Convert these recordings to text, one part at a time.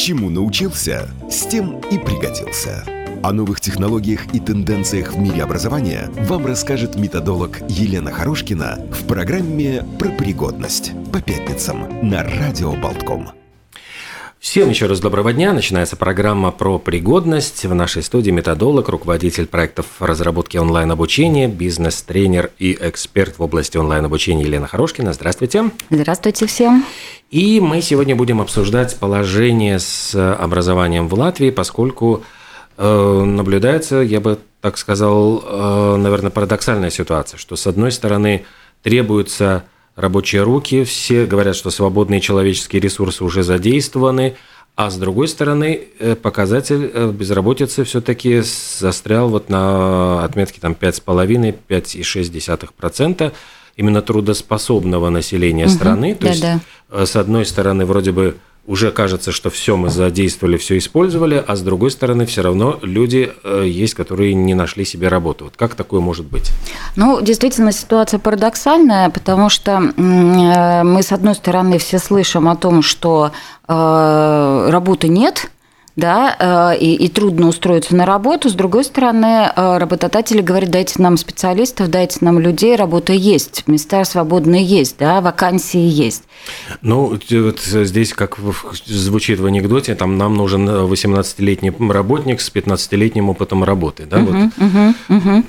Чему научился, с тем и пригодился. О новых технологиях и тенденциях в мире образования вам расскажет методолог Елена Хорошкина в программе «Про пригодность» по пятницам на Радио Болтком. Всем еще раз доброго дня. Начинается программа про пригодность. В нашей студии методолог, руководитель проектов разработки онлайн-обучения, бизнес-тренер и эксперт в области онлайн-обучения Елена Хорошкина. Здравствуйте. Здравствуйте всем. И мы сегодня будем обсуждать положение с образованием в Латвии, поскольку э, наблюдается, я бы так сказал, э, наверное, парадоксальная ситуация, что с одной стороны требуется рабочие руки, все говорят, что свободные человеческие ресурсы уже задействованы, а с другой стороны, э, показатель э, безработицы все-таки застрял вот на отметке там 5,5-5,6%, именно трудоспособного населения угу, страны. То да, есть, да. Э, с одной стороны, вроде бы уже кажется, что все мы задействовали, все использовали, а с другой стороны, все равно люди э, есть, которые не нашли себе работу. Вот как такое может быть? Ну, действительно, ситуация парадоксальная, потому что э, мы, с одной стороны, все слышим о том, что э, работы нет, да, и, и трудно устроиться на работу. С другой стороны, работодатели говорят, дайте нам специалистов, дайте нам людей, работа есть, места свободные есть, да, вакансии есть. Ну, вот здесь, как звучит в анекдоте, там нам нужен 18-летний работник с 15-летним опытом работы, да, угу, вот. Угу, угу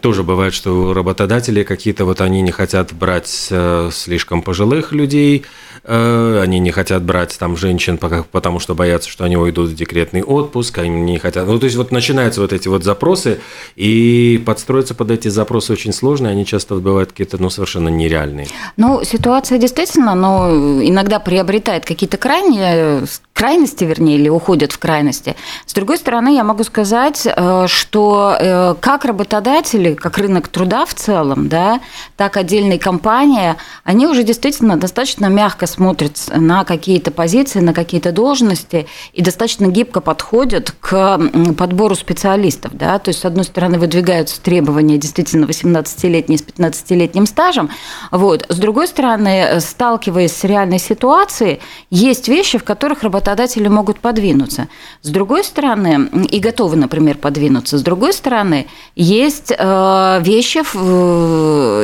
тоже бывает, что работодатели какие-то вот они не хотят брать э, слишком пожилых людей, э, они не хотят брать там женщин, потому что боятся, что они уйдут в декретный отпуск, они не хотят. Ну, то есть вот начинаются вот эти вот запросы, и подстроиться под эти запросы очень сложно, они часто бывают какие-то, ну, совершенно нереальные. Ну, ситуация действительно, ну, иногда приобретает какие-то крайние крайности, вернее, или уходят в крайности. С другой стороны, я могу сказать, э, что как работодатель работодатели, как рынок труда в целом, да, так отдельные компании, они уже действительно достаточно мягко смотрят на какие-то позиции, на какие-то должности и достаточно гибко подходят к подбору специалистов. Да? То есть, с одной стороны, выдвигаются требования действительно 18-летние с 15-летним стажем, вот. с другой стороны, сталкиваясь с реальной ситуацией, есть вещи, в которых работодатели могут подвинуться. С другой стороны, и готовы, например, подвинуться. С другой стороны, есть Э, вещи,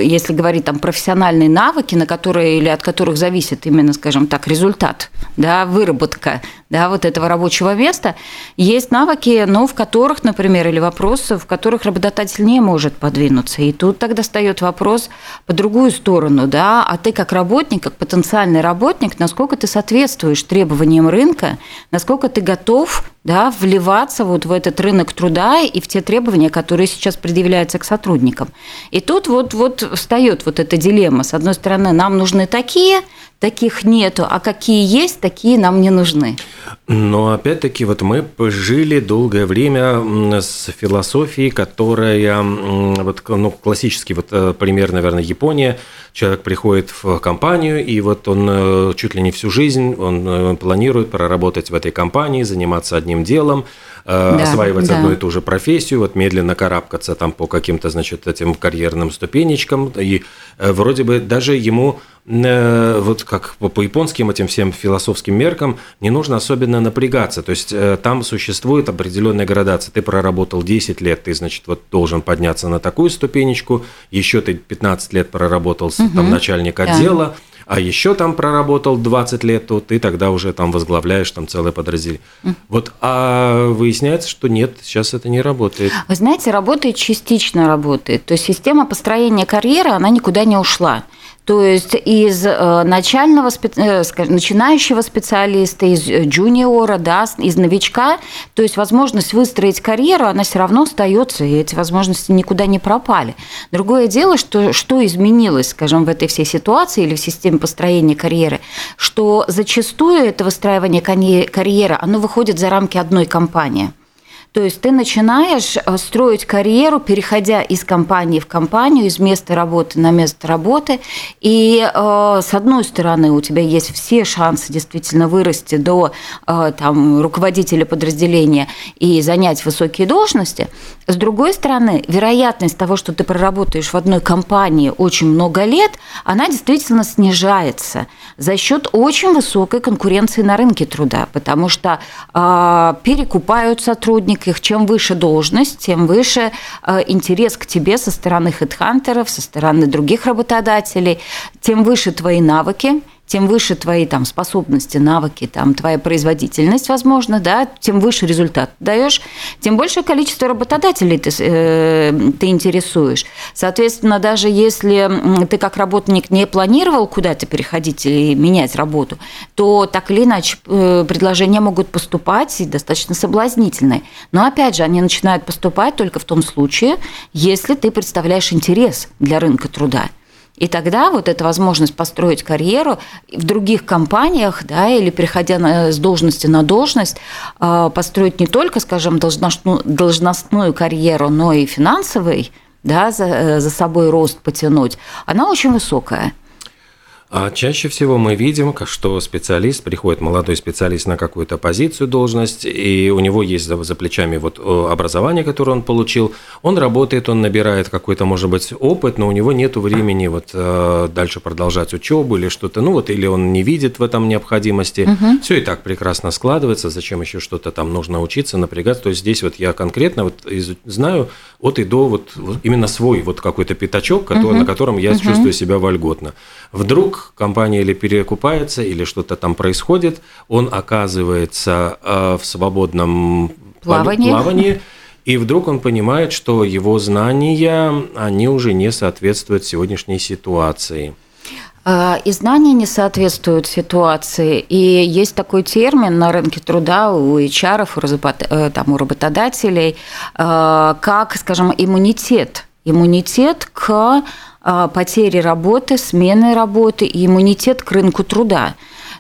если говорить там профессиональные навыки, на которые или от которых зависит именно, скажем так, результат, да, выработка да, вот этого рабочего места, есть навыки, ну, в которых, например, или вопросы, в которых работодатель не может подвинуться. И тут тогда встает вопрос по другую сторону, да, а ты как работник, как потенциальный работник, насколько ты соответствуешь требованиям рынка, насколько ты готов да, вливаться вот в этот рынок труда и в те требования, которые сейчас предъявляются к сотрудникам. И тут вот, вот встает вот эта дилемма. С одной стороны, нам нужны такие, таких нету, а какие есть, такие нам не нужны. Но опять-таки вот мы жили долгое время с философией, которая вот ну классический вот э, пример, наверное, Япония. Человек приходит в компанию и вот он э, чуть ли не всю жизнь он э, планирует проработать в этой компании, заниматься одним делом, да, осваивать да. одну и ту же профессию, вот медленно карабкаться там по каким-то значит этим карьерным ступенечкам и вроде бы даже ему Э, вот как по японским этим всем философским меркам, не нужно особенно напрягаться. То есть э, там существует определенная градация. Ты проработал 10 лет, ты, значит, вот должен подняться на такую ступенечку, еще ты 15 лет проработал угу. там начальник отдела, да. А еще там проработал 20 лет, то ты тогда уже там возглавляешь там целое подразделение. Угу. Вот, а выясняется, что нет, сейчас это не работает. Вы знаете, работает частично работает. То есть система построения карьеры, она никуда не ушла. То есть из э, начального, э, начинающего специалиста, из э, джуниора, да, из новичка, то есть возможность выстроить карьеру, она все равно остается, и эти возможности никуда не пропали. Другое дело, что, что изменилось, скажем, в этой всей ситуации или в системе построения карьеры, что зачастую это выстраивание карьеры, оно выходит за рамки одной компании. То есть ты начинаешь э, строить карьеру, переходя из компании в компанию, из места работы на место работы. И э, с одной стороны у тебя есть все шансы действительно вырасти до э, там, руководителя подразделения и занять высокие должности. С другой стороны, вероятность того, что ты проработаешь в одной компании очень много лет, она действительно снижается за счет очень высокой конкуренции на рынке труда, потому что э, перекупают сотрудников, чем выше должность, тем выше э, интерес к тебе со стороны хедхантеров, со стороны других работодателей, тем выше твои навыки, тем выше твои там, способности, навыки, там, твоя производительность, возможно, да, тем выше результат даешь, тем большее количество работодателей ты, э, ты интересуешь. Соответственно, даже если ты как работник не планировал куда-то переходить или менять работу, то так или иначе э, предложения могут поступать и достаточно соблазнительные. Но опять же, они начинают поступать только в том случае, если ты представляешь интерес для рынка труда. И тогда вот эта возможность построить карьеру в других компаниях, да, или переходя на, с должности на должность, а, построить не только, скажем, должностную, должностную карьеру, но и финансовый, да, за, э, за собой рост потянуть, она очень высокая. А чаще всего мы видим, что специалист, приходит молодой специалист на какую-то позицию, должность, и у него есть за, за плечами вот образование, которое он получил, он работает, он набирает какой-то, может быть, опыт, но у него нет времени вот э, дальше продолжать учебу или что-то, ну вот, или он не видит в этом необходимости. Угу. Все и так прекрасно складывается, зачем еще что-то там нужно учиться, напрягаться. То есть здесь вот я конкретно вот знаю от и до вот, вот именно свой вот какой-то пятачок, который, угу. на котором я угу. чувствую себя вольготно. Вдруг компания или перекупается, или что-то там происходит, он оказывается э, в свободном плавании. плавании и вдруг он понимает, что его знания, они уже не соответствуют сегодняшней ситуации. А, и знания не соответствуют ситуации. И есть такой термин на рынке труда у HR, э, у работодателей, э, как, скажем, иммунитет. Иммунитет к а, потери работы, смены работы иммунитет к рынку труда.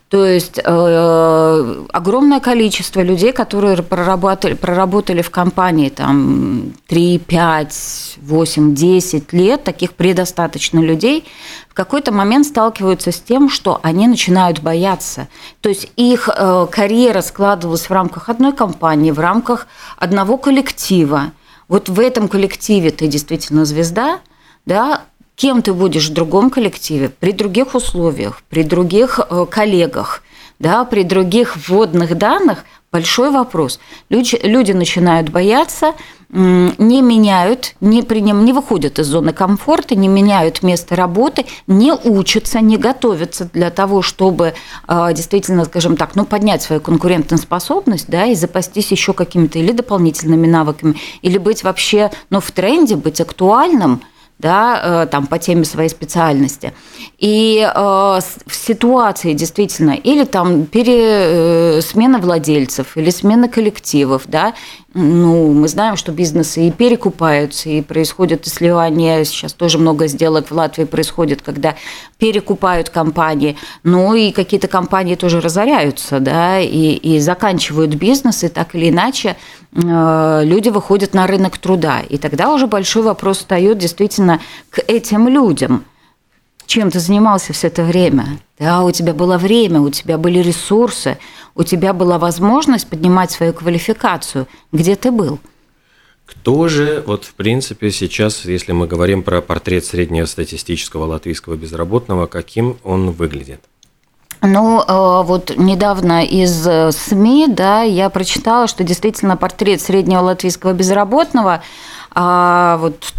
То есть э, огромное количество людей, которые проработали, проработали в компании там 3, 5, 8, 10 лет, таких предостаточно людей, в какой-то момент сталкиваются с тем, что они начинают бояться. То есть их э, карьера складывалась в рамках одной компании, в рамках одного коллектива. Вот в этом коллективе ты действительно звезда, да, кем ты будешь в другом коллективе, при других условиях, при других э, коллегах, да, при других вводных данных, большой вопрос. Люди, люди начинают бояться, не меняют, не, приним, не выходят из зоны комфорта, не меняют место работы, не учатся, не готовятся для того, чтобы э, действительно, скажем так, ну, поднять свою конкурентную способность, да, и запастись еще какими-то или дополнительными навыками, или быть вообще, ну, в тренде, быть актуальным – да, э, там, по теме своей специальности. И э, в ситуации действительно, или там пере, э, смена владельцев, или смена коллективов, да, ну, мы знаем, что бизнесы и перекупаются, и происходит и. Сейчас тоже много сделок в Латвии происходит, когда перекупают компании. Ну, и какие-то компании тоже разоряются, да, и, и заканчивают бизнес, и так или иначе э, люди выходят на рынок труда. И тогда уже большой вопрос встает действительно к этим людям. Чем ты занимался все это время? Да, у тебя было время, у тебя были ресурсы, у тебя была возможность поднимать свою квалификацию. Где ты был? Кто же, вот в принципе сейчас, если мы говорим про портрет среднего статистического латвийского безработного, каким он выглядит? Ну, э, вот недавно из э, СМИ, да, я прочитала, что действительно портрет среднего латвийского безработного а вот,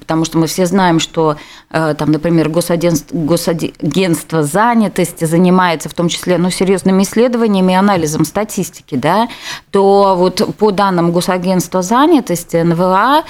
потому что мы все знаем, что э, там, например, госагентство, госагентство занятости занимается в том числе ну, серьезными исследованиями и анализом статистики, да, то вот по данным госагентства занятости НВА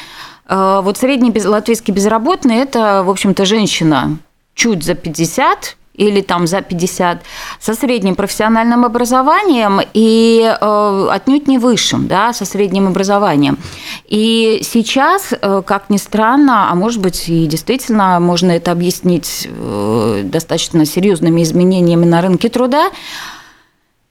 вот средний латвийский безработный – это, в общем-то, женщина чуть за 50, или там за 50, со средним профессиональным образованием и э, отнюдь не высшим, да, со средним образованием. И сейчас, э, как ни странно, а может быть и действительно можно это объяснить э, достаточно серьезными изменениями на рынке труда,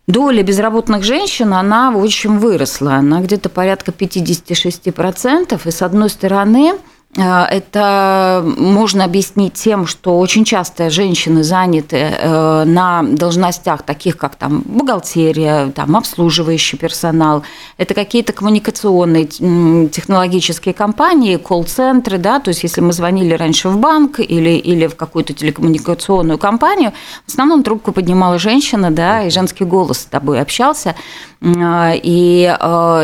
доля безработных женщин, она очень выросла. Она где-то порядка 56%. И с одной стороны, это можно объяснить тем, что очень часто женщины заняты э, на должностях таких, как там бухгалтерия, там обслуживающий персонал. Это какие-то коммуникационные технологические компании, колл-центры, да, то есть если мы звонили раньше в банк или, или в какую-то телекоммуникационную компанию, в основном трубку поднимала женщина, да, и женский голос с тобой общался. Э, и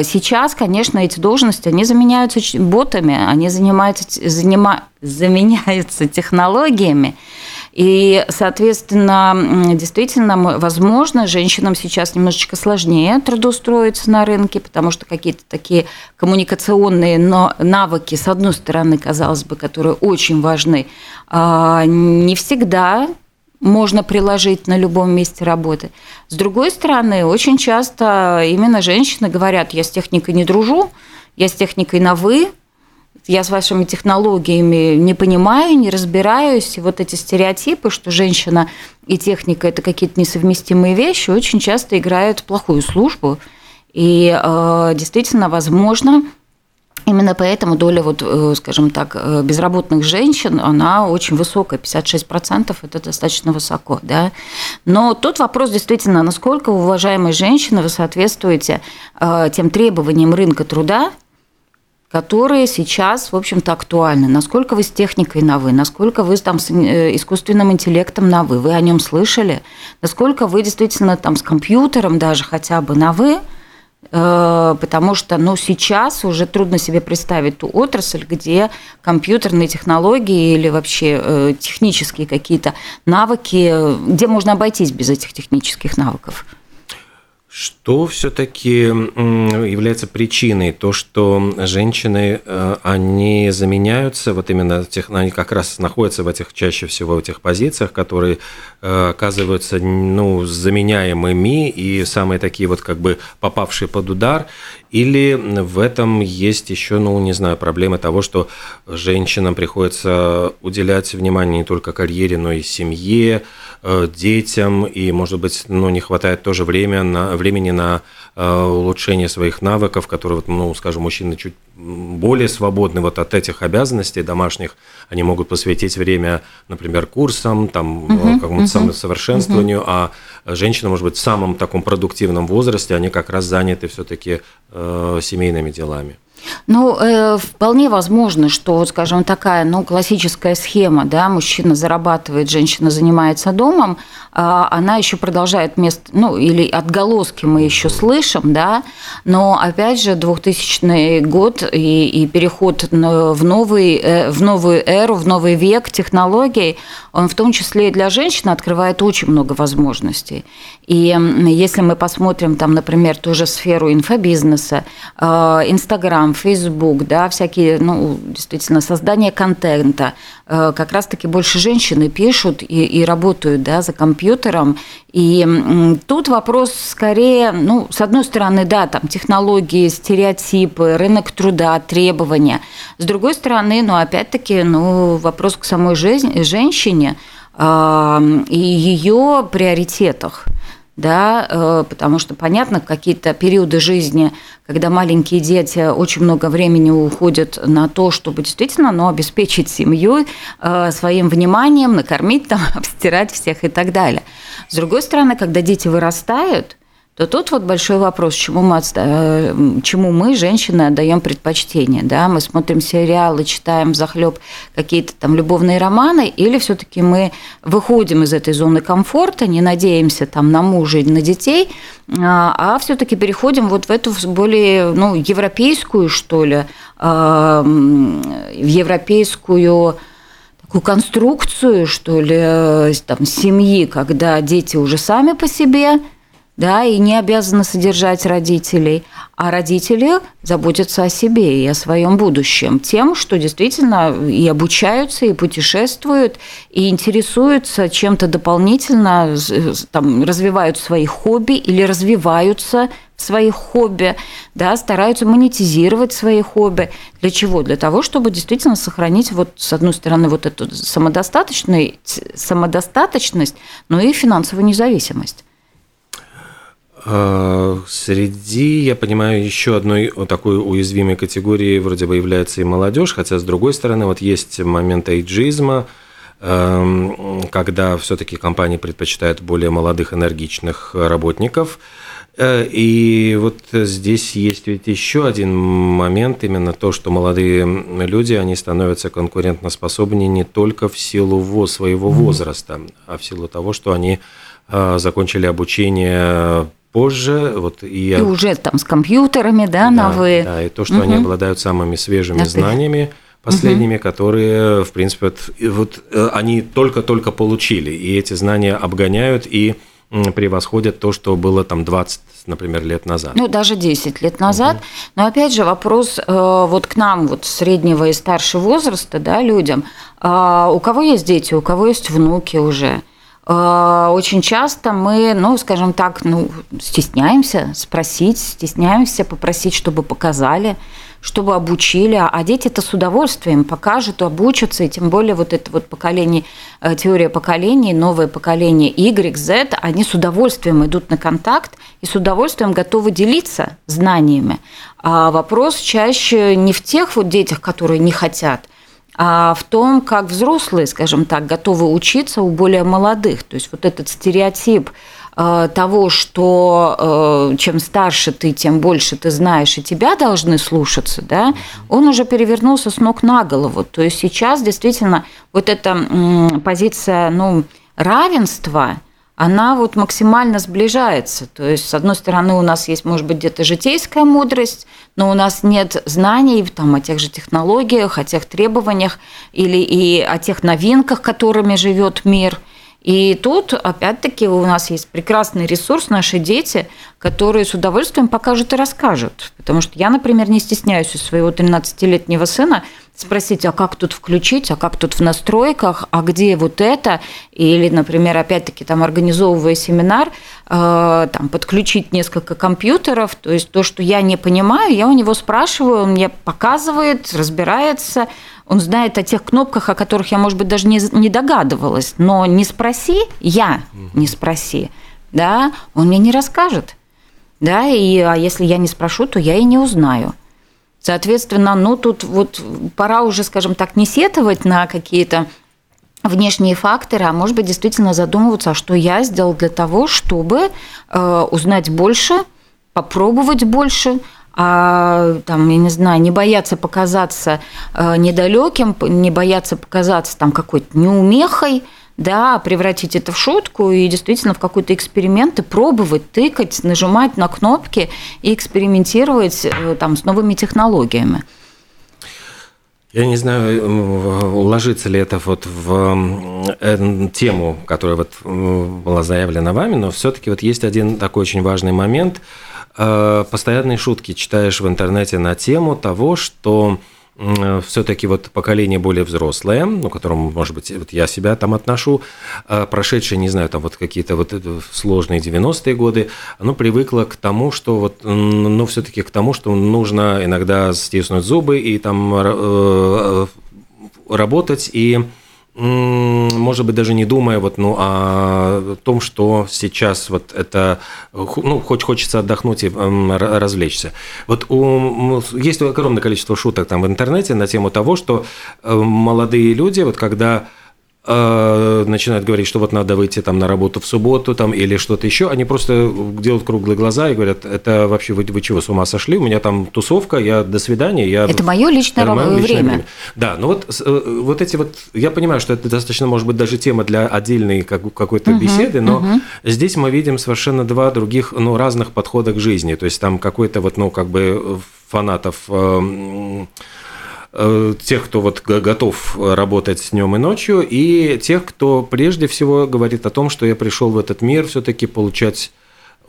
сейчас, конечно, эти должности, они заменяются ботами, они занимаются занима, заменяются технологиями. И, соответственно, действительно, возможно, женщинам сейчас немножечко сложнее трудоустроиться на рынке, потому что какие-то такие коммуникационные навыки, с одной стороны, казалось бы, которые очень важны, а, не всегда можно приложить на любом месте работы. С другой стороны, очень часто именно женщины говорят, я с техникой не дружу, я с техникой на «вы», я с вашими технологиями не понимаю, не разбираюсь. И вот эти стереотипы, что женщина и техника – это какие-то несовместимые вещи, очень часто играют плохую службу. И э, действительно, возможно, Именно поэтому доля, вот, э, скажем так, э, безработных женщин, она очень высокая, 56% это достаточно высоко. Да? Но тут вопрос действительно, насколько, уважаемые женщины, вы соответствуете э, тем требованиям рынка труда, которые сейчас, в общем-то, актуальны. Насколько вы с техникой на «вы», насколько вы там с искусственным интеллектом на «вы», вы о нем слышали, насколько вы действительно там с компьютером даже хотя бы на «вы», потому что ну, сейчас уже трудно себе представить ту отрасль, где компьютерные технологии или вообще э, технические какие-то навыки, где можно обойтись без этих технических навыков. Что все-таки является причиной? То, что женщины, э, они заменяются, вот именно тех, они как раз находятся в этих, чаще всего в этих позициях, которые э, оказываются ну, заменяемыми и самые такие вот как бы попавшие под удар, или в этом есть еще, ну, не знаю, проблемы того, что женщинам приходится уделять внимание не только карьере, но и семье, детям, и, может быть, ну, не хватает тоже время на, времени на э, улучшение своих навыков, которые, вот, ну, скажем, мужчины чуть более свободны вот от этих обязанностей домашних, они могут посвятить время, например, курсам, там, угу, какому-то угу, самосовершенствованию, угу. а женщины, может быть, в самом таком продуктивном возрасте, они как раз заняты все-таки э, семейными делами. Ну, э, вполне возможно, что, скажем, такая, ну, классическая схема, да, мужчина зарабатывает, женщина занимается домом, а она еще продолжает место, ну, или отголоски мы еще слышим, да, но, опять же, 2000 год и, и переход в, новый, э, в новую эру, в новый век технологий, он в том числе и для женщин открывает очень много возможностей. И если мы посмотрим, там, например, ту же сферу инфобизнеса, э, Инстаграм, Фейсбук, да, всякие, ну, действительно, создание контента, э, как раз-таки больше женщины пишут и, и работают, да, за компьютером. И тут вопрос скорее, ну, с одной стороны, да, там технологии, стереотипы, рынок труда, требования. С другой стороны, ну, опять-таки, ну, вопрос к самой жизни, женщине э, и ее приоритетах да, э, потому что, понятно, какие-то периоды жизни, когда маленькие дети очень много времени уходят на то, чтобы действительно ну, обеспечить семью э, своим вниманием, накормить, там, обстирать всех и так далее. С другой стороны, когда дети вырастают, то тут вот большой вопрос, чему мы, э, чему мы женщины, отдаем предпочтение. Да? Мы смотрим сериалы, читаем захлеб какие-то там любовные романы, или все-таки мы выходим из этой зоны комфорта, не надеемся там на мужа и на детей, а, а все-таки переходим вот в эту более ну, европейскую, что ли, а, в европейскую такую конструкцию, что ли, э, там, семьи, когда дети уже сами по себе – да, и не обязаны содержать родителей, а родители заботятся о себе и о своем будущем тем, что действительно и обучаются, и путешествуют, и интересуются чем-то дополнительно, там, развивают свои хобби или развиваются в своих хобби, да, стараются монетизировать свои хобби. Для чего? Для того, чтобы действительно сохранить, вот, с одной стороны, вот эту самодостаточность, самодостаточность, но и финансовую независимость. Среди, я понимаю, еще одной такой уязвимой категории вроде бы является и молодежь, хотя с другой стороны вот есть момент эйджизма, эм, когда все-таки компании предпочитают более молодых энергичных работников. Э, и вот здесь есть ведь еще один момент, именно то, что молодые люди, они становятся конкурентоспособнее не только в силу своего возраста, а в силу того, что они э, закончили обучение позже. Вот, и, и уже там с компьютерами, да, да новые. Да, и то, что угу. они обладают самыми свежими Это... знаниями последними, угу. которые, в принципе, вот, вот э, они только-только получили, и эти знания обгоняют и превосходят то, что было там 20, например, лет назад. Ну, даже 10 лет назад. Угу. Но опять же вопрос э, вот к нам, вот среднего и старшего возраста, да, людям. А, у кого есть дети, у кого есть внуки уже – Э, очень часто мы, ну, скажем так, ну, стесняемся спросить, стесняемся попросить, чтобы показали, чтобы обучили, а дети это с удовольствием покажут, обучатся, и тем более вот это вот поколение, э, теория поколений, новое поколение Y, Z, они с удовольствием идут на контакт и с удовольствием готовы делиться знаниями. А вопрос чаще не в тех вот детях, которые не хотят – а в том, как взрослые, скажем так, готовы учиться у более молодых. То есть вот этот стереотип э, того, что э, чем старше ты, тем больше ты знаешь, и тебя должны слушаться, да, он уже перевернулся с ног на голову. То есть сейчас действительно вот эта позиция ну, равенства – она вот максимально сближается. То есть, с одной стороны, у нас есть, может быть, где-то житейская мудрость, но у нас нет знаний там, о тех же технологиях, о тех требованиях или и о тех новинках, которыми живет мир. И тут, опять-таки, у нас есть прекрасный ресурс, наши дети, которые с удовольствием покажут и расскажут. Потому что я, например, не стесняюсь у своего 13-летнего сына спросить, а как тут включить, а как тут в настройках, а где вот это, или, например, опять-таки там организовывая семинар, э, там подключить несколько компьютеров, то есть то, что я не понимаю, я у него спрашиваю, он мне показывает, разбирается, он знает о тех кнопках, о которых я, может быть, даже не, не догадывалась, но не спроси, я не спроси, да, он мне не расскажет, да, и а если я не спрошу, то я и не узнаю. Соответственно, ну тут вот пора уже, скажем так, не сетовать на какие-то внешние факторы, а может быть действительно задумываться, а что я сделал для того, чтобы э, узнать больше, попробовать больше, а там, я не знаю, не бояться показаться э, недалеким, не бояться показаться там какой-то неумехой, да, превратить это в шутку и действительно в какой-то эксперимент и пробовать, тыкать, нажимать на кнопки и экспериментировать э, там с новыми технологиями. Я не знаю, уложится ли это вот в э, тему, которая вот была заявлена вами, но все-таки вот есть один такой очень важный момент. Э, постоянные шутки читаешь в интернете на тему того, что все-таки вот поколение более взрослое, ну, к которому, может быть, вот я себя там отношу, э, прошедшее, не знаю, там вот какие-то вот сложные 90-е годы, оно привыкло к тому, что вот, ну, все-таки к тому, что нужно иногда стиснуть зубы и там э, работать и может быть, даже не думая вот, ну, о том, что сейчас вот это, ну, хоть хочется отдохнуть и развлечься. Вот у, есть огромное количество шуток там в интернете на тему того, что э, молодые люди, вот когда Э, начинают говорить, что вот надо выйти там на работу в субботу там или что-то еще, они просто делают круглые глаза и говорят, это вообще вы, вы чего, с ума сошли? У меня там тусовка, я до свидания. Я, это мое личное, это мое личное время. время. Да, ну вот, э, вот эти вот, я понимаю, что это достаточно, может быть, даже тема для отдельной какой-то угу, беседы, но угу. здесь мы видим совершенно два других, ну, разных подхода к жизни. То есть там какой-то вот, ну, как бы фанатов Э, тех, кто вот готов работать днем и ночью, и тех, кто прежде всего говорит о том, что я пришел в этот мир все-таки получать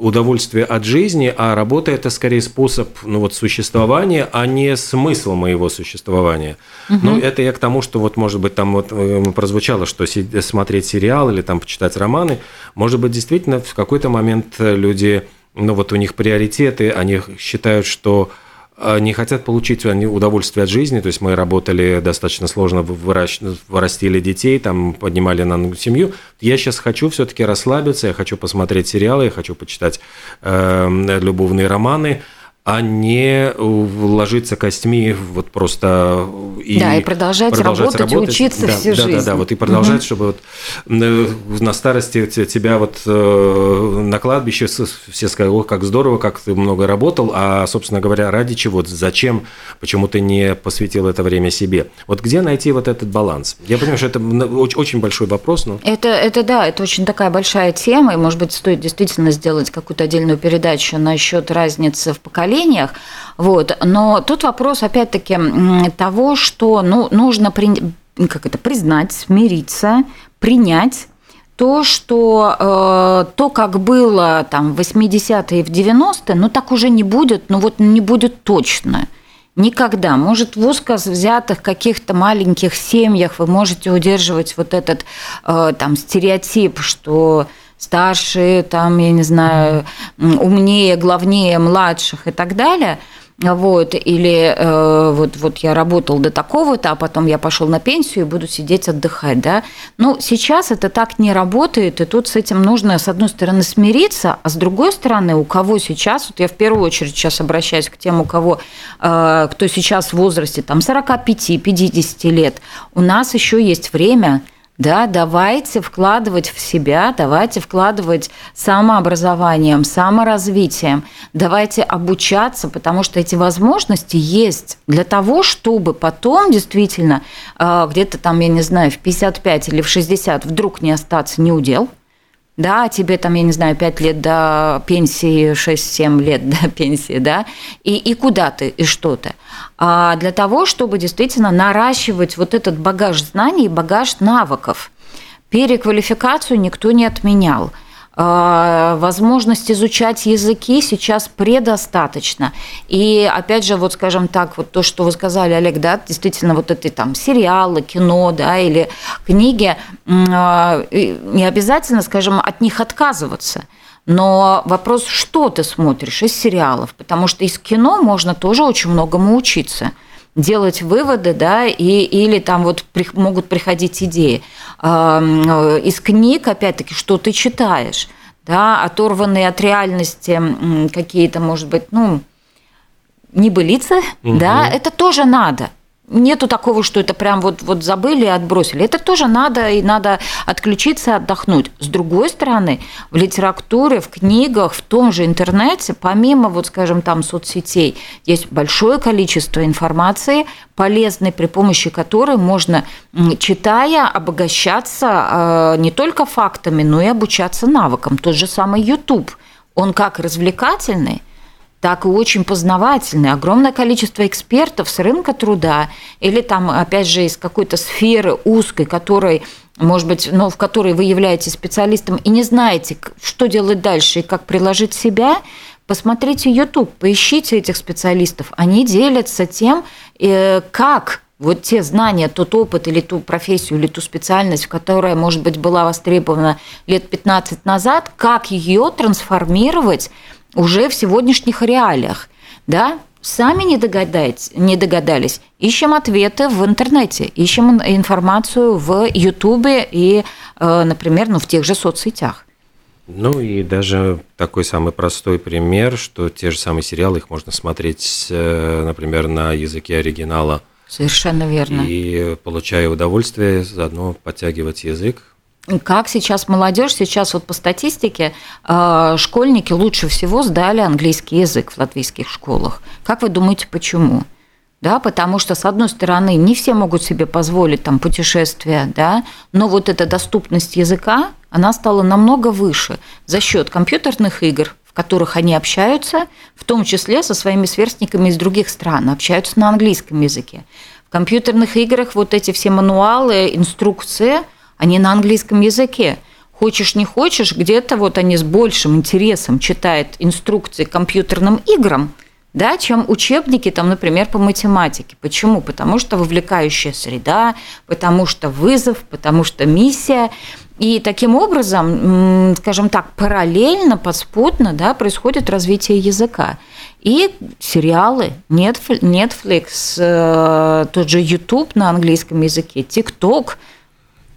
удовольствие от жизни, а работа это скорее способ ну, вот, существования, а не смысл моего существования. Угу. Ну, это я к тому, что вот, может быть, там вот э, прозвучало, что смотреть сериал или там почитать романы, может быть, действительно в какой-то момент люди, ну вот у них приоритеты, они считают, что не хотят получить удовольствие от жизни. То есть мы работали достаточно сложно, вырастили детей, там поднимали на семью. Я сейчас хочу все-таки расслабиться, я хочу посмотреть сериалы, я хочу почитать э, любовные романы а не ложиться костьми вот просто и да и продолжать, продолжать работать, работать и учиться да, всю да, жизнь. Да, да, вот и продолжать, угу. чтобы вот на старости тебя вот э, на кладбище все сказали, ох, как здорово, как ты много работал, а собственно говоря, ради чего, зачем, почему ты не посвятил это время себе? Вот где найти вот этот баланс? Я понимаю, что это очень большой вопрос, но это это да, это очень такая большая тема, и может быть стоит действительно сделать какую-то отдельную передачу насчет разницы в поколении поколениях. Вот. Но тут вопрос, опять-таки, того, что ну, нужно при... как это, признать, смириться, принять то, что э, то, как было там в 80-е и в 90-е, ну так уже не будет, ну вот не будет точно. Никогда. Может, в взятых каких-то маленьких семьях вы можете удерживать вот этот э, там стереотип, что старшие, там, я не знаю, умнее, главнее младших и так далее. Вот, или э, вот, вот я работал до такого-то, а потом я пошел на пенсию и буду сидеть отдыхать, да. Но сейчас это так не работает, и тут с этим нужно, с одной стороны, смириться, а с другой стороны, у кого сейчас, вот я в первую очередь сейчас обращаюсь к тем, у кого, э, кто сейчас в возрасте там 45-50 лет, у нас еще есть время – да, давайте вкладывать в себя, давайте вкладывать самообразованием, саморазвитием, давайте обучаться, потому что эти возможности есть для того, чтобы потом действительно э, где-то там, я не знаю, в 55 или в 60 вдруг не остаться неудел, да, тебе там, я не знаю, 5 лет до пенсии, 6-7 лет до пенсии, да, и, и куда ты, и что ты. А для того, чтобы действительно наращивать вот этот багаж знаний, багаж навыков. Переквалификацию никто не отменял – возможность изучать языки сейчас предостаточно. И опять же, вот скажем так, вот то, что вы сказали, Олег, да, действительно, вот эти там сериалы, кино, да, или книги, а, не обязательно, скажем, от них отказываться. Но вопрос, что ты смотришь из сериалов, потому что из кино можно тоже очень многому учиться делать выводы, да, и, или там вот при, могут приходить идеи. Э, из книг, опять-таки, что ты читаешь, да, оторванные от реальности какие-то, может быть, ну, небылицы, угу. да, это тоже надо нету такого, что это прям вот, вот забыли и отбросили. Это тоже надо, и надо отключиться, отдохнуть. С другой стороны, в литературе, в книгах, в том же интернете, помимо, вот скажем, там соцсетей, есть большое количество информации, полезной, при помощи которой можно, читая, обогащаться э, не только фактами, но и обучаться навыкам. Тот же самый YouTube, он как развлекательный, так и очень познавательный. Огромное количество экспертов с рынка труда или там, опять же, из какой-то сферы узкой, которой может быть, ну, в которой вы являетесь специалистом и не знаете, что делать дальше и как приложить себя, посмотрите YouTube, поищите этих специалистов. Они делятся тем, э, как вот те знания, тот опыт или ту профессию, или ту специальность, которая, может быть, была востребована лет 15 назад, как ее трансформировать уже в сегодняшних реалиях. Да? Сами не, догадать, не догадались. Ищем ответы в интернете, ищем информацию в Ютубе и, э, например, ну, в тех же соцсетях. Ну и даже такой самый простой пример, что те же самые сериалы, их можно смотреть, э, например, на языке оригинала. Совершенно верно. И получая удовольствие, заодно подтягивать язык, как сейчас молодежь, сейчас вот по статистике э, школьники лучше всего сдали английский язык в латвийских школах. Как вы думаете, почему? Да, потому что, с одной стороны, не все могут себе позволить там путешествия, да, но вот эта доступность языка, она стала намного выше за счет компьютерных игр, в которых они общаются, в том числе со своими сверстниками из других стран, общаются на английском языке. В компьютерных играх вот эти все мануалы, инструкции – они на английском языке. Хочешь, не хочешь, где-то вот они с большим интересом читают инструкции к компьютерным играм, да, чем учебники, там, например, по математике. Почему? Потому что вовлекающая среда, потому что вызов, потому что миссия. И таким образом, скажем так, параллельно, подспутно да, происходит развитие языка. И сериалы, Netflix, э, тот же YouTube на английском языке, TikTok –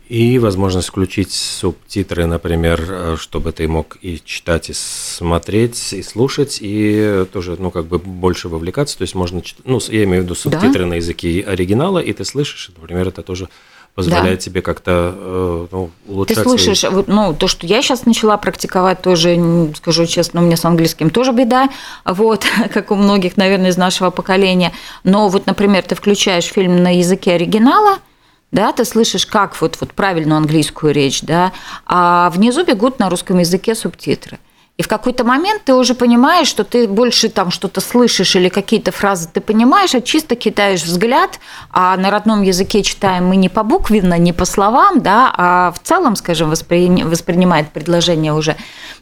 и возможность включить субтитры, например, э, чтобы ты мог и читать, и смотреть, и слушать, и тоже, ну, как бы больше вовлекаться. То есть можно, ну, я имею в виду субтитры да? на языке оригинала, и ты слышишь, например, это тоже позволяет да. тебе как-то э, ну, улучшать. Ты слышишь, вот, ну, то, что я сейчас начала практиковать, тоже, скажу честно, у меня с английским тоже беда, вот, как у многих, наверное, из нашего поколения. Но вот, например, ты включаешь фильм на языке оригинала – да, ты слышишь, как вот, вот правильную английскую речь, да, а внизу бегут на русском языке субтитры. И в какой-то момент ты уже понимаешь, что ты больше там что-то слышишь или какие-то фразы ты понимаешь, а чисто кидаешь взгляд, а на родном языке читаем мы не по буквенно, не по словам, да, а в целом, скажем, воспри... воспринимает предложение уже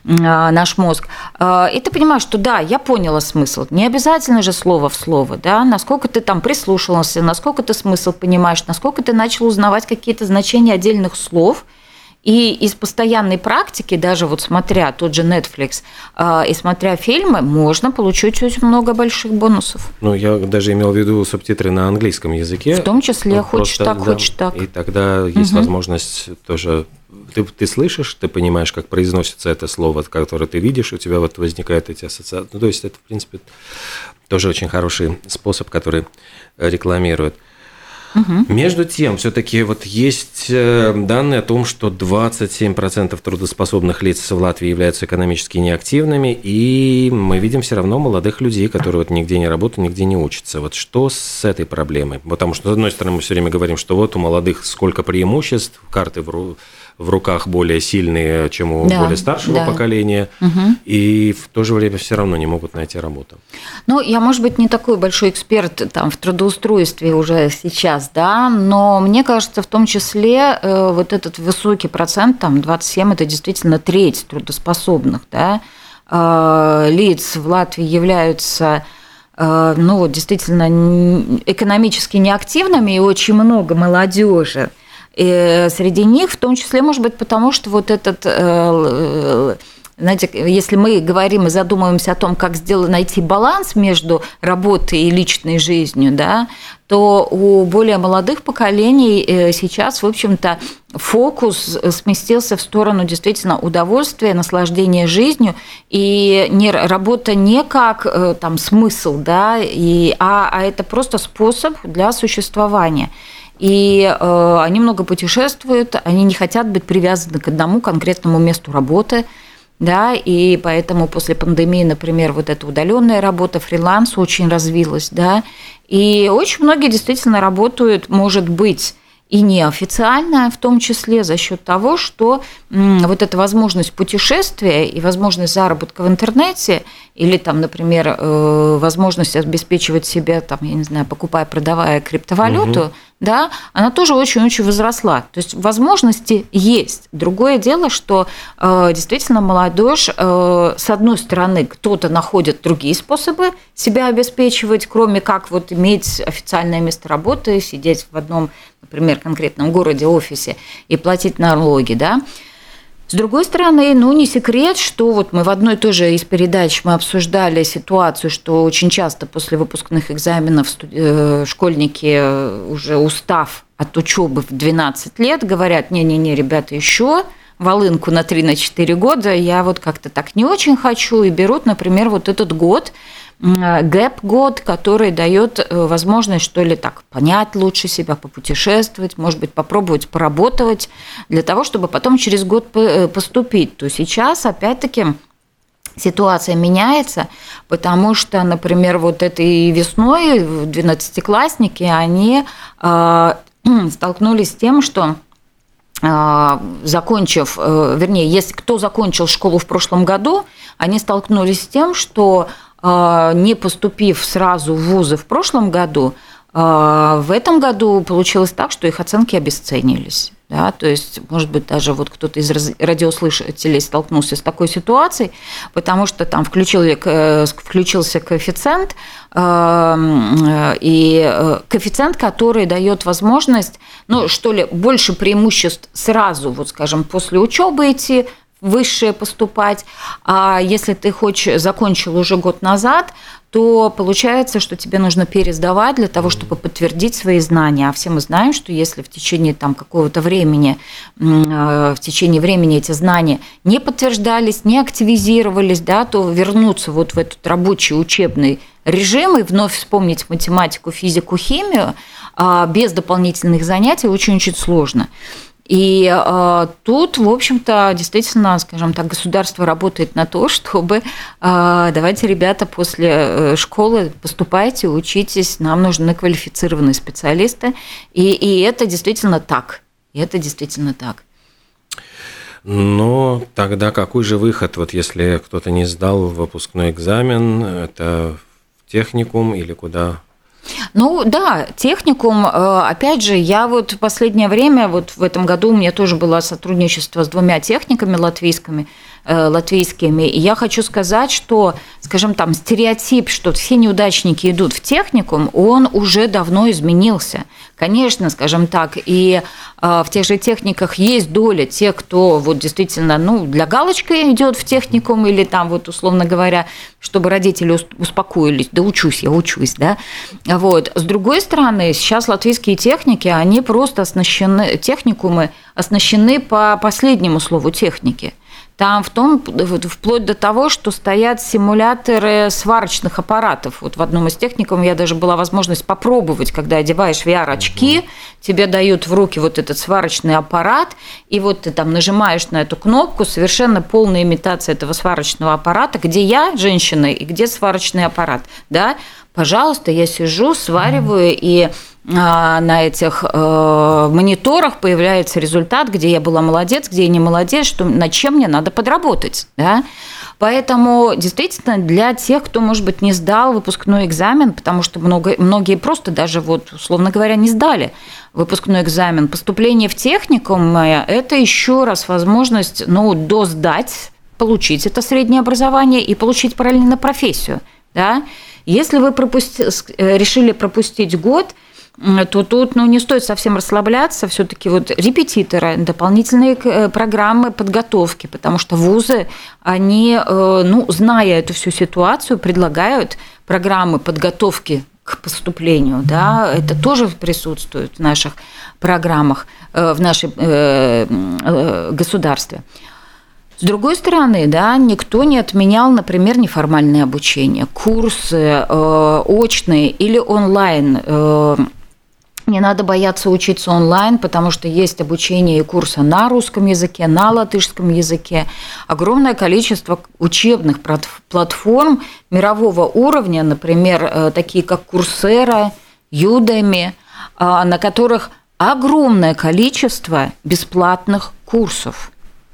а, наш мозг. А, и ты понимаешь, что да, я поняла смысл. Не обязательно же слово в слово, да, насколько ты там прислушался, насколько ты смысл понимаешь, насколько ты начал узнавать какие-то значения отдельных слов – и из постоянной практики, даже вот смотря тот же Netflix э, и смотря фильмы, можно получить очень много больших бонусов. Ну, я даже имел в виду субтитры на английском языке. В том числе, ну, хочешь так, да, хочешь так. И тогда есть угу. возможность тоже ты, ты слышишь, ты понимаешь, как произносится это слово, которое ты видишь, у тебя вот возникают эти ассоциации. Ну, то есть это, в принципе, тоже очень хороший способ, который рекламируют. Между тем, все-таки вот есть э, данные о том, что 27% трудоспособных лиц в Латвии являются экономически неактивными, и мы видим все равно молодых людей, которые вот нигде не работают, нигде не учатся. Вот что с этой проблемой? Потому что, с одной стороны, мы все время говорим, что вот у молодых сколько преимуществ, карты в в руках более сильные, чем у да, более старшего да. поколения, угу. и в то же время все равно не могут найти работу. Ну, я, может быть, не такой большой эксперт там, в трудоустройстве уже сейчас, да, но мне кажется, в том числе э, вот этот высокий процент, там 27, это действительно треть трудоспособных, да, э, лиц в Латвии являются э, ну, действительно экономически неактивными, и очень много молодежи и среди них, в том числе, может быть, потому что вот этот э, знаете, если мы говорим и задумываемся о том, как сделать, найти баланс между работой и личной жизнью, да, то у более молодых поколений э, сейчас, в общем-то, фокус сместился в сторону действительно удовольствия, наслаждения жизнью, и не, работа не как э, там, смысл, да, и, а, а это просто способ для существования. И э, они много путешествуют, они не хотят быть привязаны к одному конкретному месту работы, да, и поэтому после пандемии, например, вот эта удаленная работа, фриланс очень развилась, да, и очень многие действительно работают, может быть, и неофициально, в том числе за счет того, что вот эта возможность путешествия и возможность заработка в интернете или там, например, э, возможность обеспечивать себя, там, я не знаю, покупая, продавая криптовалюту, угу да, она тоже очень-очень возросла. То есть возможности есть. Другое дело, что э, действительно молодежь, э, с одной стороны, кто-то находит другие способы себя обеспечивать, кроме как вот иметь официальное место работы, сидеть в одном, например, конкретном городе, офисе и платить налоги, да. С другой стороны, ну не секрет, что вот мы в одной тоже из передач мы обсуждали ситуацию, что очень часто после выпускных экзаменов э, школьники э, уже устав от учебы в 12 лет говорят, не-не-не, ребята, еще волынку на 3-4 года, я вот как-то так не очень хочу, и берут, например, вот этот год – гэп-год, который дает э, возможность, что ли, так, понять лучше себя, попутешествовать, может быть, попробовать поработать, для того, чтобы потом через год э, поступить. То сейчас, опять-таки, ситуация меняется, потому что, например, вот этой весной 12-классники, они э, столкнулись с тем, что закончив, вернее, если кто закончил школу в прошлом году, они столкнулись с тем, что не поступив сразу в вузы в прошлом году, а, в этом году получилось так, что их оценки обесценились. да, то есть, может быть, даже вот кто-то из радиослушателей столкнулся с такой ситуацией, потому что там включил, э, включился коэффициент, эм, э, и э, коэффициент, который дает возможность, ну, что ли, больше преимуществ сразу, вот, скажем, после учебы идти, высшее поступать, а если ты хочешь, закончил уже год назад, то получается, что тебе нужно пересдавать для того, чтобы подтвердить свои знания. А все мы знаем, что если в течение там, какого-то времени, э, в течение времени эти знания не подтверждались, не активизировались, да, то вернуться вот в этот рабочий учебный режим и вновь вспомнить математику, физику, химию а, без дополнительных занятий очень-очень сложно. И э, тут, в общем-то, действительно, скажем так, государство работает на то, чтобы э, давайте, ребята, после э, школы поступайте, учитесь, нам нужны квалифицированные специалисты. И, и это действительно так. И это действительно так. Но тогда какой же выход, вот если кто-то не сдал выпускной экзамен, это в техникум или куда ну да, техникум, э, опять же, я вот в последнее время, вот в этом году у меня тоже было сотрудничество с двумя техниками латвийскими, латвийскими, и я хочу сказать, что, скажем там, стереотип, что все неудачники идут в техникум, он уже давно изменился. Конечно, скажем так, и а, в тех же техниках есть доля тех, кто вот действительно, ну, для галочки идет в техникум или там вот, условно говоря, чтобы родители успокоились, да учусь, я учусь, да. Вот. С другой стороны, сейчас латвийские техники, они просто оснащены, техникумы оснащены по последнему слову техники – там в том, вплоть до того, что стоят симуляторы сварочных аппаратов. Вот в одном из техникумов я даже была возможность попробовать, когда одеваешь VR-очки, угу. тебе дают в руки вот этот сварочный аппарат, и вот ты там нажимаешь на эту кнопку, совершенно полная имитация этого сварочного аппарата, где я, женщина, и где сварочный аппарат, да, пожалуйста, я сижу, свариваю, mm. и на этих э, мониторах появляется результат, где я была молодец, где я не молодец, что над чем мне надо подработать. Да? Поэтому действительно для тех, кто, может быть, не сдал выпускной экзамен, потому что много, многие просто даже, вот, условно говоря, не сдали выпускной экзамен, поступление в техникум – это еще раз возможность ну, досдать, получить это среднее образование и получить параллельно профессию. Да? Если вы пропусти, э, решили пропустить год – то тут ну, не стоит совсем расслабляться, все-таки вот репетиторы, дополнительные э, программы подготовки, потому что вузы, они, э, ну, зная эту всю ситуацию, предлагают программы подготовки к поступлению, да, это тоже присутствует в наших программах, э, в нашем государстве. С другой стороны, да, никто не отменял, например, неформальное обучение, курсы очные или онлайн не надо бояться учиться онлайн, потому что есть обучение и курсы на русском языке, на латышском языке. Огромное количество учебных платформ мирового уровня, например, э, такие как Курсера, Юдами, на которых огромное количество бесплатных курсов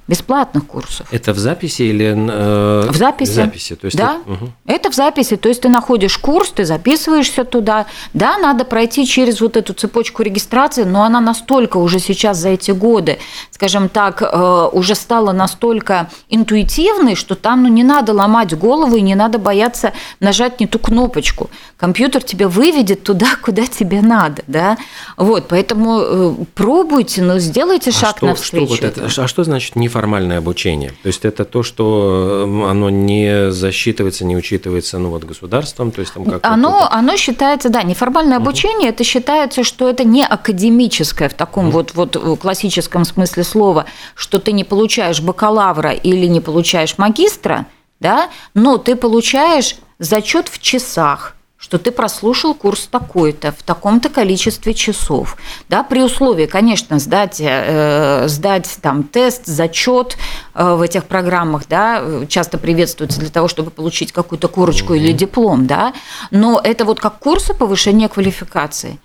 бесплатных курсов. Это в записи или э, в записи? В записи, то есть да. Ты... Угу. Это в записи, то есть ты находишь курс, ты записываешься туда, да, надо пройти через вот эту цепочку регистрации, но она настолько уже сейчас за эти годы, скажем так, э, уже стала настолько интуитивной, что там ну не надо ломать голову и не надо бояться нажать не ту кнопочку. Компьютер тебя выведет туда, куда тебе надо, да. Вот, поэтому э, пробуйте, но сделайте а шаг что, навстречу. Что вот это, а что значит не неформальное обучение. То есть это то, что оно не засчитывается, не учитывается ну, вот, государством. То есть там как оно, оно считается, да, неформальное обучение, угу. это считается, что это не академическое в таком угу. вот, вот классическом смысле слова, что ты не получаешь бакалавра или не получаешь магистра, да, но ты получаешь зачет в часах что ты прослушал курс такой-то в таком-то количестве часов, да, при условии, конечно, сдать, э, сдать там тест, зачет э, в этих программах, да, часто приветствуется для того, чтобы получить какую-то корочку mm-hmm. или диплом, да, но это вот как курсы повышения квалификации.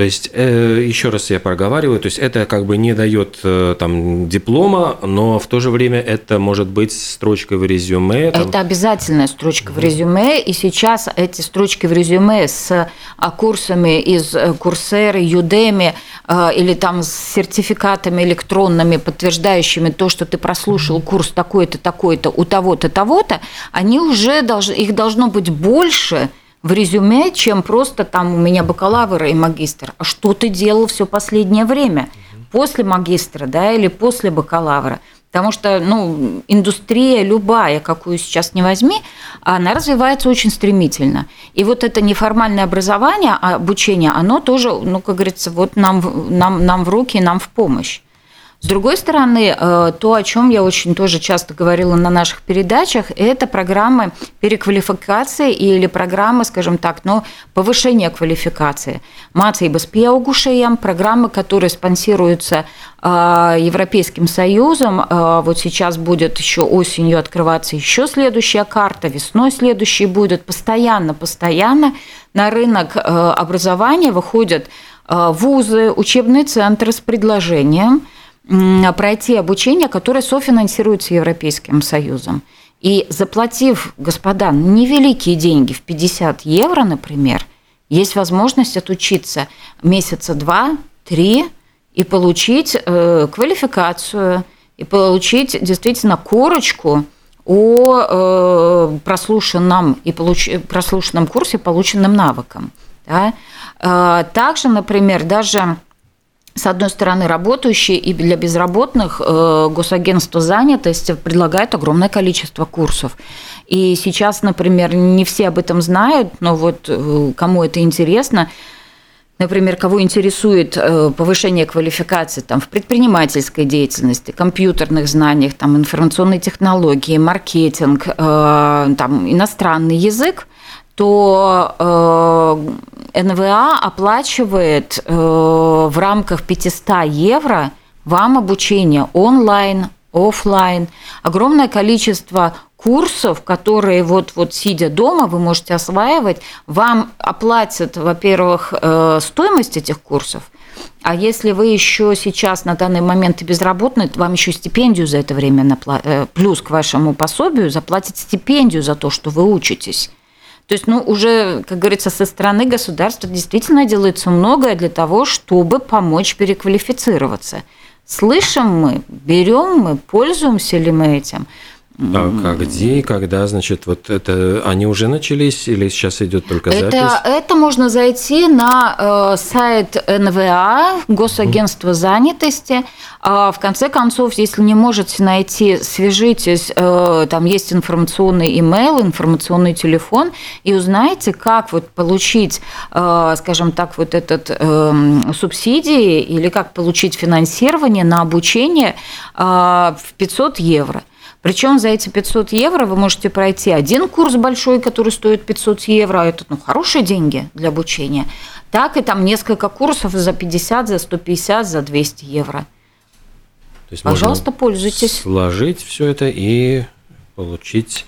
То есть, э, еще раз я проговариваю, то есть это как бы не дает э, там диплома, но в то же время это может быть строчкой в резюме. Там... Это обязательная строчка в резюме, и сейчас эти строчки в резюме с а, курсами из Курсеры, Юдеми или там с сертификатами электронными, подтверждающими то, что ты прослушал курс такой-то, такой-то, у того-то, того-то, они уже должны, их должно быть больше, в резюме, чем просто там у меня бакалавр и магистр. А что ты делал все последнее время? После магистра, да, или после бакалавра? Потому что ну, индустрия любая, какую сейчас не возьми, она развивается очень стремительно. И вот это неформальное образование, а обучение, оно тоже, ну, как говорится, вот нам, нам, нам в руки, нам в помощь. С другой стороны, э, то, о чем я очень тоже часто говорила на наших передачах, это программы переквалификации или программы, скажем так, ну, повышения квалификации. Mācības pieaugušajiem, программы, которые спонсируются э, Европейским Союзом. Э, вот сейчас будет еще осенью открываться еще следующая карта, весной следующий будет. Постоянно, постоянно на рынок образования выходят вузы, учебные центры с предложением – пройти обучение, которое софинансируется Европейским Союзом. И заплатив, господа, невеликие деньги в 50 евро, например, есть возможность отучиться месяца два, три и получить э, квалификацию, и получить действительно корочку о э, прослушанном и получ... прослушанном курсе, полученным навыкам. Да? Э, также, например, даже с одной стороны, работающие и для безработных э, госагентство занятости предлагает огромное количество курсов. И сейчас, например, не все об этом знают, но вот э, кому это интересно, например, кого интересует э, повышение квалификации там, в предпринимательской деятельности, компьютерных знаниях, там, информационной технологии, маркетинг, там, иностранный язык, то э, НВА оплачивает э, в рамках 500 евро вам обучение онлайн, офлайн, огромное количество курсов, которые вот, вот сидя дома вы можете осваивать, вам оплатят, во-первых, э, стоимость этих курсов, а если вы еще сейчас на данный момент и безработный, то вам еще стипендию за это время плюс к вашему пособию заплатят стипендию за то, что вы учитесь. То есть, ну, уже, как говорится, со стороны государства действительно делается многое для того, чтобы помочь переквалифицироваться. Слышим мы, берем мы, пользуемся ли мы этим – а как, где и когда, значит, вот это они уже начались или сейчас идет только это, запись? Это можно зайти на э, сайт НВА, Госагентства занятости. А в конце концов, если не можете найти, свяжитесь, э, там есть информационный имейл, информационный телефон, и узнаете, как вот получить, э, скажем так, вот этот э, субсидии или как получить финансирование на обучение э, в 500 евро. Причем за эти 500 евро вы можете пройти один курс большой, который стоит 500 евро, а это ну, хорошие деньги для обучения, так и там несколько курсов за 50, за 150, за 200 евро. То есть Пожалуйста, пользуйтесь. Сложить все это и получить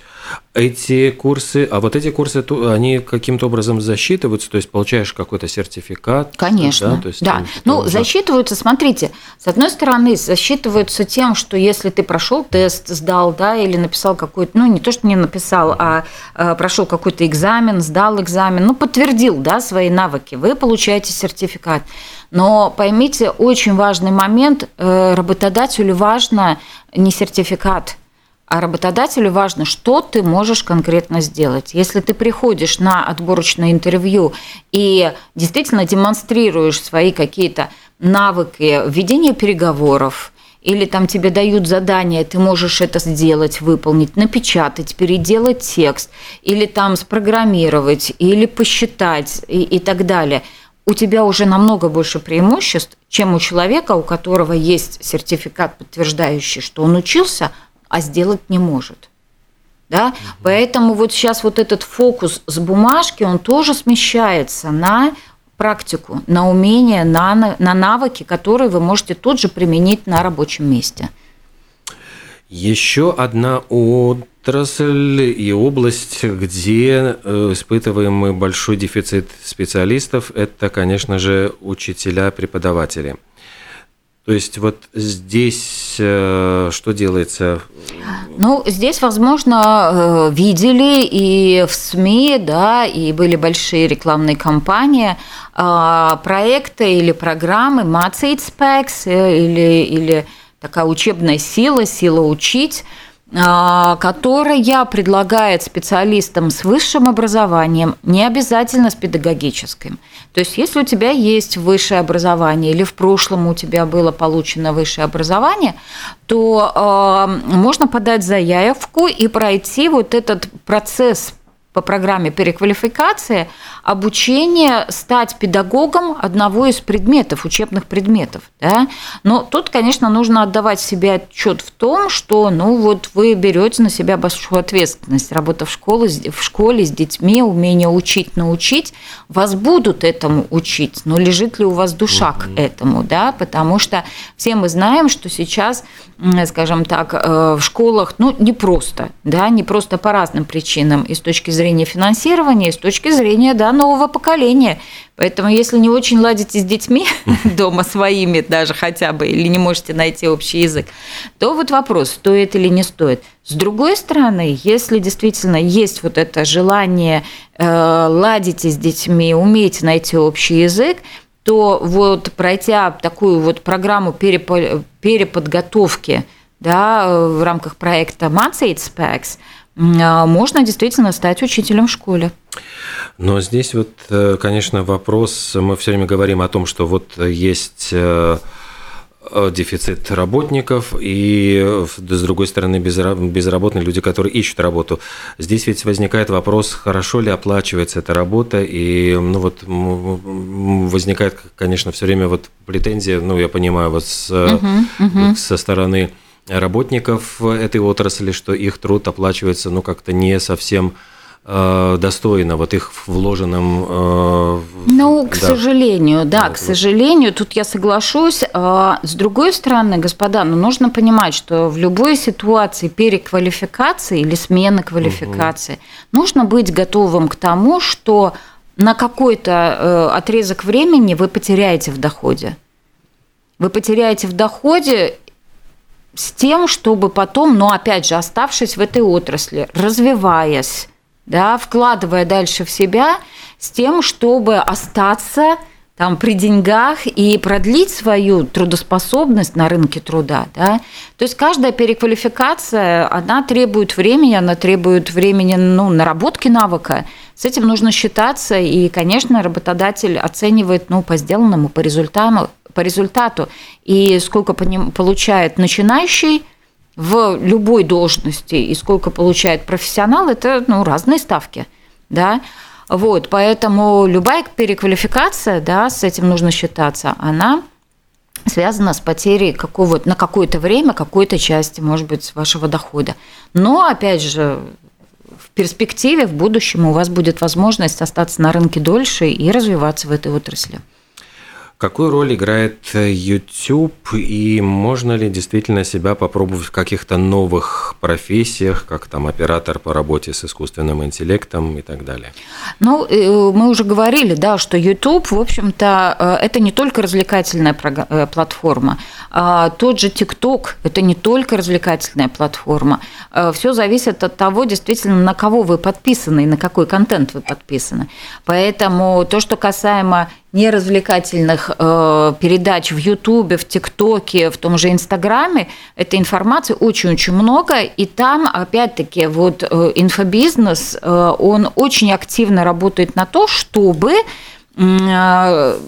эти курсы, а вот эти курсы, они каким-то образом засчитываются, то есть получаешь какой-то сертификат? Конечно, да. То есть да. Там, ну, уже... засчитываются, смотрите, с одной стороны, засчитываются тем, что если ты прошел тест, сдал, да, или написал какой-то, ну, не то, что не написал, а, а прошел какой-то экзамен, сдал экзамен, ну, подтвердил, да, свои навыки, вы получаете сертификат. Но поймите, очень важный момент, э, работодателю важно не сертификат – а работодателю важно, что ты можешь конкретно сделать. Если ты приходишь на отборочное интервью и действительно демонстрируешь свои какие-то навыки ведения переговоров, или там тебе дают задание, ты можешь это сделать, выполнить, напечатать, переделать текст, или там спрограммировать, или посчитать и, и так далее. У тебя уже намного больше преимуществ, чем у человека, у которого есть сертификат, подтверждающий, что он учился, а сделать не может. Да? Угу. Поэтому вот сейчас вот этот фокус с бумажки, он тоже смещается на практику, на умения, на, на навыки, которые вы можете тут же применить на рабочем месте. Еще одна отрасль и область, где э, испытываем мы большой дефицит специалистов, это, конечно же, учителя, преподаватели. То есть вот здесь э, что делается? Ну, здесь, возможно, э, видели и в СМИ, да, и были большие рекламные кампании, а, проекты или программы Math Specs или, или такая учебная сила, сила учить, которая предлагает специалистам с высшим образованием, не обязательно с педагогическим. То есть, если у тебя есть высшее образование или в прошлом у тебя было получено высшее образование, то э, можно подать заявку и пройти вот этот процесс по программе переквалификации обучение стать педагогом одного из предметов, учебных предметов. Да? Но тут, конечно, нужно отдавать себе отчет в том, что ну, вот вы берете на себя большую ответственность. Работа в школе, в школе с детьми, умение учить, научить. Вас будут этому учить, но лежит ли у вас душа к этому? Да? Потому что все мы знаем, что сейчас, скажем так, э, в школах ну, не просто, да, не просто по разным причинам и с точки зрения зрения финансирования, и с точки зрения да, нового поколения. Поэтому, если не очень ладите с детьми дома своими даже хотя бы, или не можете найти общий язык, то вот вопрос, стоит или не стоит. С другой стороны, если действительно есть вот это желание э, ладить с детьми, умеете найти общий язык, то вот пройдя такую вот программу переподготовки да, в рамках проекта Matsate Specs, можно действительно стать учителем в школе. Но здесь вот, э, конечно, вопрос, мы все время говорим о том, что вот есть э, э, дефицит работников и, с другой стороны, безработные люди, которые ищут работу. Здесь ведь возникает вопрос, хорошо ли оплачивается эта работа, и ну вот возникает, конечно, все время вот претензия, ну я понимаю, вот с, uh-huh, uh-huh. со стороны работников этой отрасли, что их труд оплачивается ну как-то не совсем э, достойно вот их вложенным. Э, ну, к да. сожалению, да, к сожалению, тут я соглашусь. А, с другой стороны, господа, ну, нужно понимать, что в любой ситуации переквалификации или смены квалификации угу. нужно быть готовым к тому, что на какой-то э, отрезок времени вы потеряете в доходе. Вы потеряете в доходе, с тем, чтобы потом, но опять же, оставшись в этой отрасли, развиваясь, да, вкладывая дальше в себя, с тем, чтобы остаться там при деньгах и продлить свою трудоспособность на рынке труда. Да? То есть каждая переквалификация, она требует времени, она требует времени ну, наработки навыка. С этим нужно считаться, и, конечно, работодатель оценивает ну, по сделанному, по результату, по результату и сколько получает начинающий в любой должности и сколько получает профессионал, это ну, разные ставки. Да? Вот, поэтому любая переквалификация, да, с этим нужно считаться, она связана с потерей какого на какое-то время какой-то части, может быть, вашего дохода. Но, опять же, в перспективе, в будущем у вас будет возможность остаться на рынке дольше и развиваться в этой отрасли. Какую роль играет э, YouTube и можно ли действительно себя попробовать в каких-то новых профессиях, как там оператор по работе с искусственным интеллектом и так далее? Ну, э, мы уже говорили, да, что YouTube, в общем-то, э, это не только развлекательная платформа. А тот же TikTok – это не только развлекательная платформа. Все зависит от того, действительно, на кого вы подписаны и на какой контент вы подписаны. Поэтому то, что касаемо неразвлекательных э, передач в Ютубе, в ТикТоке, в том же Инстаграме, этой информации очень-очень много, и там, опять-таки, вот э, инфобизнес, э, он очень активно работает на то, чтобы э,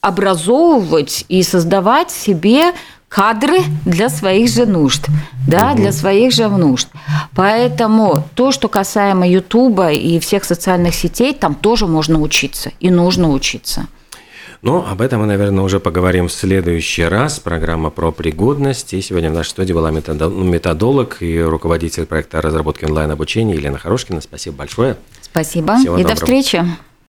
образовывать и создавать себе кадры для своих же нужд, да, угу. для своих же нужд. Поэтому то, что касаемо Ютуба и всех социальных сетей, там тоже можно учиться и нужно учиться. Но об этом мы, наверное, уже поговорим в следующий раз. Программа про пригодность. И сегодня в нашей студии была методолог и руководитель проекта разработки онлайн-обучения Елена Хорошкина. Спасибо большое. Спасибо. Всего и доброго. до встречи.